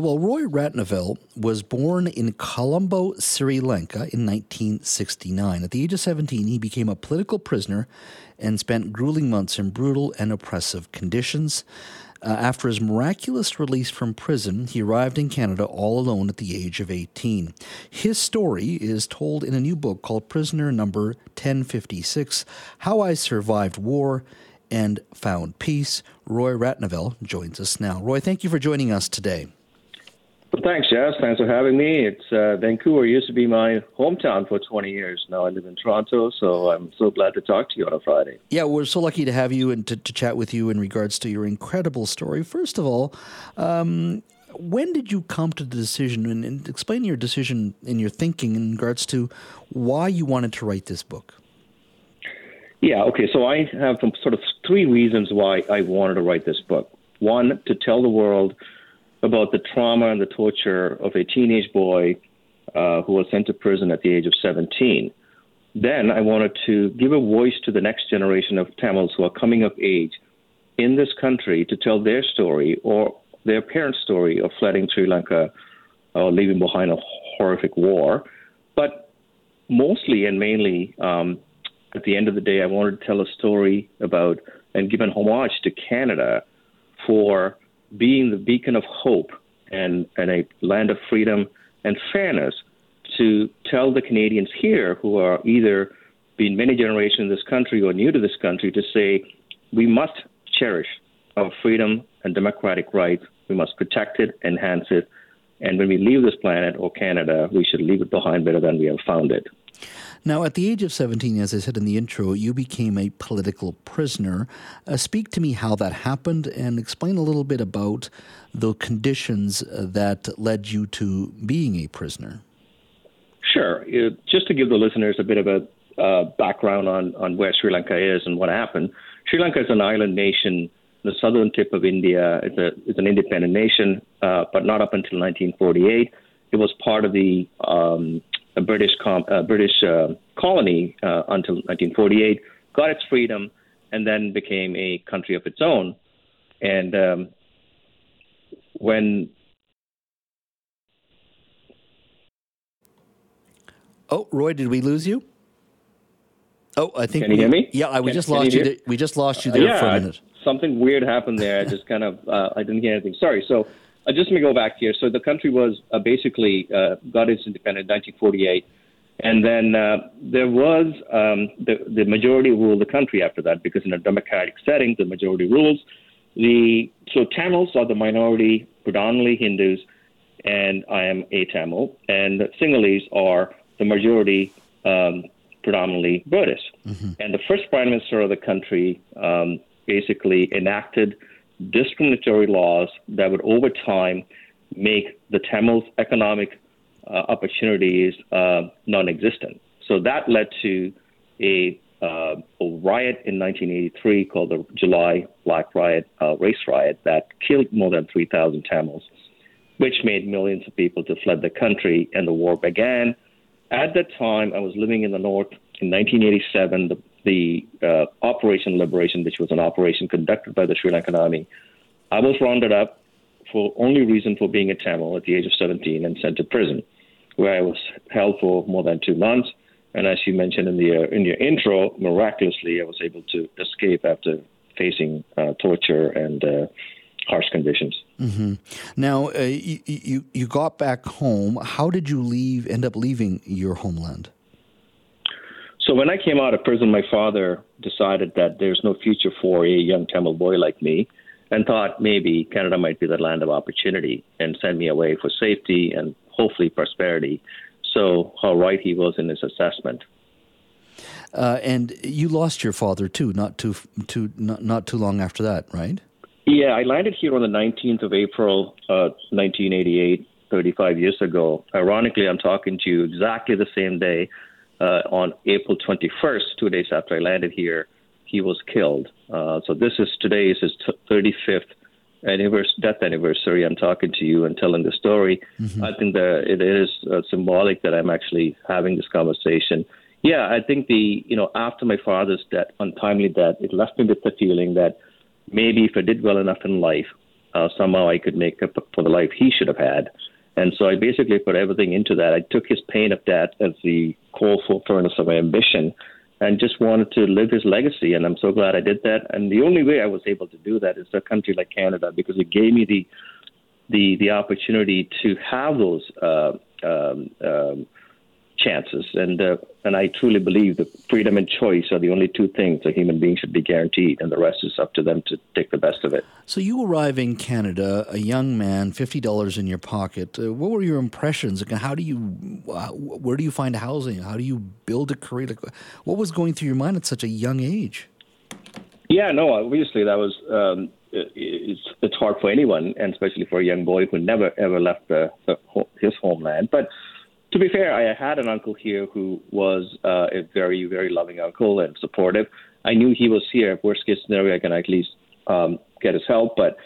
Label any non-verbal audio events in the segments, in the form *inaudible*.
Well, Roy Ratnavel was born in Colombo, Sri Lanka in 1969. At the age of 17, he became a political prisoner and spent grueling months in brutal and oppressive conditions. Uh, after his miraculous release from prison, he arrived in Canada all alone at the age of 18. His story is told in a new book called Prisoner Number 1056 How I Survived War and Found Peace. Roy Ratnavel joins us now. Roy, thank you for joining us today. Well, thanks, Jess. Thanks for having me. It's uh, Vancouver used to be my hometown for 20 years. Now I live in Toronto, so I'm so glad to talk to you on a Friday. Yeah, we're so lucky to have you and to, to chat with you in regards to your incredible story. First of all, um, when did you come to the decision and, and explain your decision and your thinking in regards to why you wanted to write this book? Yeah, okay. So I have some sort of three reasons why I wanted to write this book. One, to tell the world about the trauma and the torture of a teenage boy uh, who was sent to prison at the age of 17. Then I wanted to give a voice to the next generation of Tamils who are coming of age in this country to tell their story or their parents' story of flooding Sri Lanka or leaving behind a horrific war. But mostly and mainly, um, at the end of the day, I wanted to tell a story about and give an homage to Canada for being the beacon of hope and, and a land of freedom and fairness to tell the Canadians here who are either been many generations in this country or new to this country to say we must cherish our freedom and democratic rights. We must protect it, enhance it, and when we leave this planet or Canada, we should leave it behind better than we have found it. Now, at the age of 17, as I said in the intro, you became a political prisoner. Uh, speak to me how that happened and explain a little bit about the conditions uh, that led you to being a prisoner. Sure. Just to give the listeners a bit of a uh, background on, on where Sri Lanka is and what happened, Sri Lanka is an island nation, the southern tip of India. It's, a, an independent nation, uh, but not up until 1948. It was part of the um, a British com- a British uh, colony uh, until 1948, got its freedom, and then became a country of its own. And um, when Oh, Roy, did we lose you? Oh, I think. Can you we, hear me? Yeah, I, we can, just lost you. you we just lost you there uh, yeah, for a minute. Something weird happened there. I just kind of uh, I didn't hear anything. Sorry. So uh, just let me go back here. So the country was uh, basically uh, got its independence in 1948, and then uh, there was um, the, the majority ruled the country after that because in a democratic setting, the majority rules. The so Tamils are the minority, predominantly Hindus, and I am a Tamil, and the Sinhalese are the majority, um, predominantly Buddhist. Mm-hmm. And the first prime minister of the country um, basically enacted discriminatory laws that would, over time, make the Tamils' economic uh, opportunities uh, non-existent. So that led to a, uh, a, riot in 1983 called the July Black Riot, uh, race riot, that killed more than 3,000 Tamils, which made millions of people to fled the country, and the war began. At that time, I was living in the north. In 1987, the the uh, Operation Liberation, which was an operation conducted by the Sri Lankan army. I was rounded up for only reason for being a Tamil at the age of 17 and sent to prison, where I was held for more than two months. And as you mentioned in the uh, in your intro, miraculously I was able to escape after facing uh, torture and uh, harsh conditions. Mm-hmm. Now, uh, you, you you got back home. How did you leave? End up leaving your homeland? So when I came out of prison, my father decided that there's no future for a young Tamil boy like me and thought maybe Canada might be the land of opportunity and send me away for safety and hopefully prosperity. So how right he was in his assessment. Uh, and you lost your father too, not too too not, not too long after that, right? Yeah, I landed here on the 19th of April, uh, 1988, 35 years ago. Ironically, I'm talking to you exactly the same day uh, on April 21st, two days after I landed here, he was killed. Uh, so this is today is his 35th anniversary, death anniversary. I'm talking to you and telling the story. Mm-hmm. I think that it is uh, symbolic that I'm actually having this conversation. Yeah, I think the you know after my father's death, untimely death, it left me with the feeling that maybe if I did well enough in life, uh, somehow I could make up for the life he should have had. And so I basically put everything into that. I took his pain of death as the coal furnace of my ambition and just wanted to live his legacy. And I'm so glad I did that. And the only way I was able to do that is a country like Canada because it gave me the the the opportunity to have those uh, um, um, chances. And uh, and I truly believe that freedom and choice are the only two things a human being should be guaranteed, and the rest is up to them to take the best of it. So you arrive in Canada, a young man, fifty dollars in your pocket. Uh, what were your impressions? How do you, uh, where do you find housing? How do you build a career? What was going through your mind at such a young age? Yeah, no, obviously that was. Um, it's, it's hard for anyone, and especially for a young boy who never ever left the, the, his homeland. But to be fair, I had an uncle here who was uh, a very, very loving uncle and supportive. I knew he was here. Worst case scenario, I can at least um, get his help. But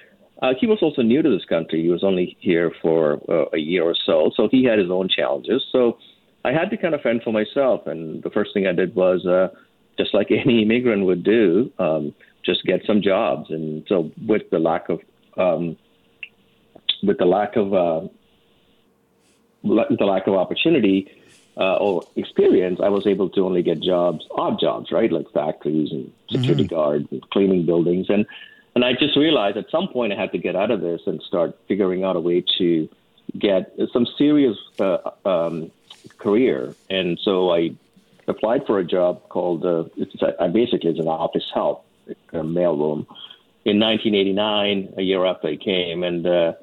uh, he was also new to this country. He was only here for uh, a year or so, so he had his own challenges. So I had to kind of fend for myself. And the first thing I did was, uh, just like *laughs* any immigrant would do, um, just get some jobs. And so with the lack of um, with the lack of uh, the lack of opportunity uh, or experience, I was able to only get jobs, odd jobs, right, like factories and security mm-hmm. guards and cleaning buildings, and and I just realized at some point I had to get out of this and start figuring out a way to get some serious uh, um, career, and so I applied for a job called uh, it's a, basically it's an office help, a mailroom. In 1989, a year after I came, and uh,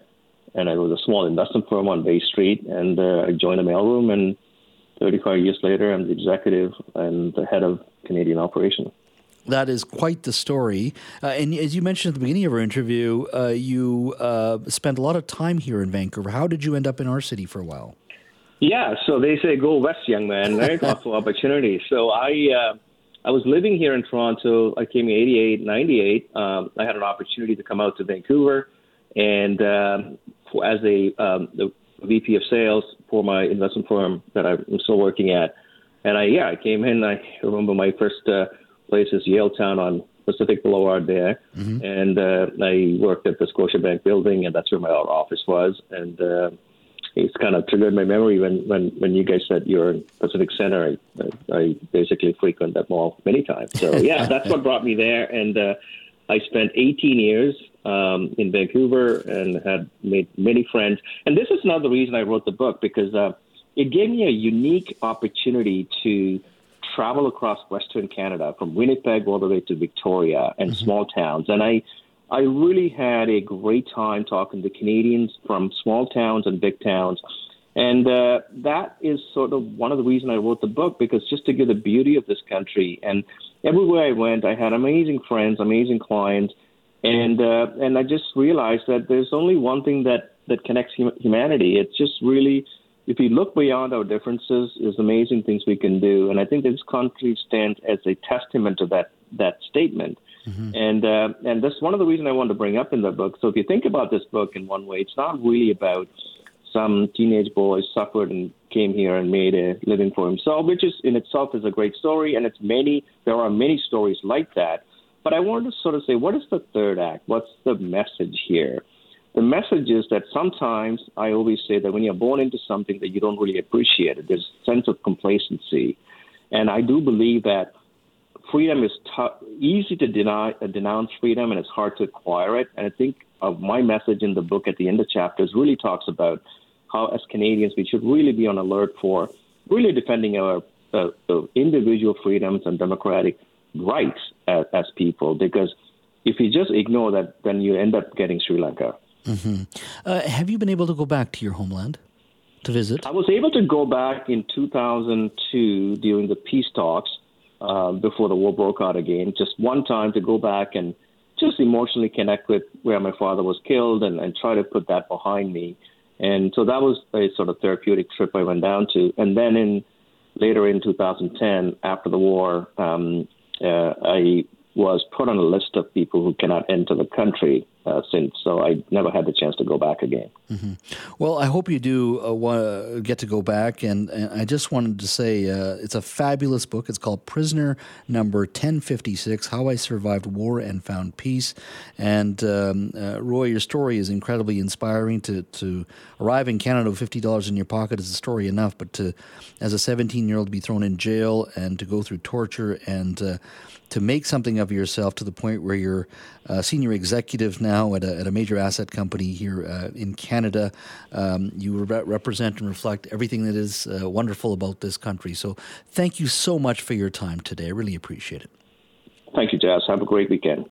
and it was a small investment firm on Bay Street, and uh, I joined the mailroom, and 35 years later, I'm the executive and the head of Canadian operations. That is quite the story. Uh, and as you mentioned at the beginning of our interview, uh, you uh, spent a lot of time here in Vancouver. How did you end up in our city for a while? Yeah, so they say go west, young man. *laughs* There's lots of opportunities. So I, uh, I was living here in Toronto. I came in 88, 98. Um, I had an opportunity to come out to Vancouver and um, for, as a um, the VP of sales for my investment firm that I'm still working at. And I yeah, I came in. I remember my first uh, place is Yaletown on Pacific Boulevard there, mm-hmm. and uh, I worked at the Scotiabank building, and that's where my office was. And uh, it's kind of triggered my memory when when when you guys said you're in Pacific Center. I, I basically frequent that mall many times. So yeah, *laughs* that's what brought me there, and uh, I spent 18 years um, in Vancouver and had made many friends. And this is another reason I wrote the book because uh, it gave me a unique opportunity to travel across Western Canada from Winnipeg all the way to Victoria and mm-hmm. small towns. And I, I really had a great time talking to Canadians from small towns and big towns. And uh, that is sort of one of the reasons I wrote the book because just to get the beauty of this country. And everywhere I went, I had amazing friends, amazing clients and uh, and I just realized that there's only one thing that that connects hum- humanity. It's just really, if you look beyond our differences, there's amazing things we can do. And I think this country stands as a testament to that that statement. Mm-hmm. And uh, and that's one of the reasons I wanted to bring up in the book. So if you think about this book in one way, it's not really about some teenage boy suffered and came here and made a living for himself, which is in itself is a great story, and it's many. There are many stories like that. But I wanted to sort of say, what is the third act? What's the message here? The message is that sometimes I always say that when you're born into something that you don't really appreciate it, there's a sense of complacency. And I do believe that freedom is t- easy to deny, uh, denounce freedom and it's hard to acquire it. And I think of my message in the book at the end of chapters really talks about how, as Canadians, we should really be on alert for really defending our uh, uh, individual freedoms and democratic rights as, as people because if you just ignore that, then you end up getting Sri Lanka. Mm-hmm. Uh, have you been able to go back to your homeland to visit? I was able to go back in 2002 during the peace talks uh, before the war broke out again. Just one time to go back and just emotionally connect with where my father was killed and, and try to put that behind me. And so that was a sort of therapeutic trip I went down to. And then in later in 2010, after the war, um, Uh, I was put on a list of people who cannot enter the country. Uh, since. So I never had the chance to go back again. Mm-hmm. Well, I hope you do uh, get to go back. And, and I just wanted to say uh, it's a fabulous book. It's called Prisoner Number 1056 How I Survived War and Found Peace. And um, uh, Roy, your story is incredibly inspiring. To, to arrive in Canada with $50 in your pocket is a story enough, but to, as a 17 year old, be thrown in jail and to go through torture and uh, to make something of yourself to the point where you're a senior executive now at a, at a major asset company here uh, in Canada. Um, you re- represent and reflect everything that is uh, wonderful about this country. So thank you so much for your time today. I really appreciate it. Thank you, Jas. Have a great weekend.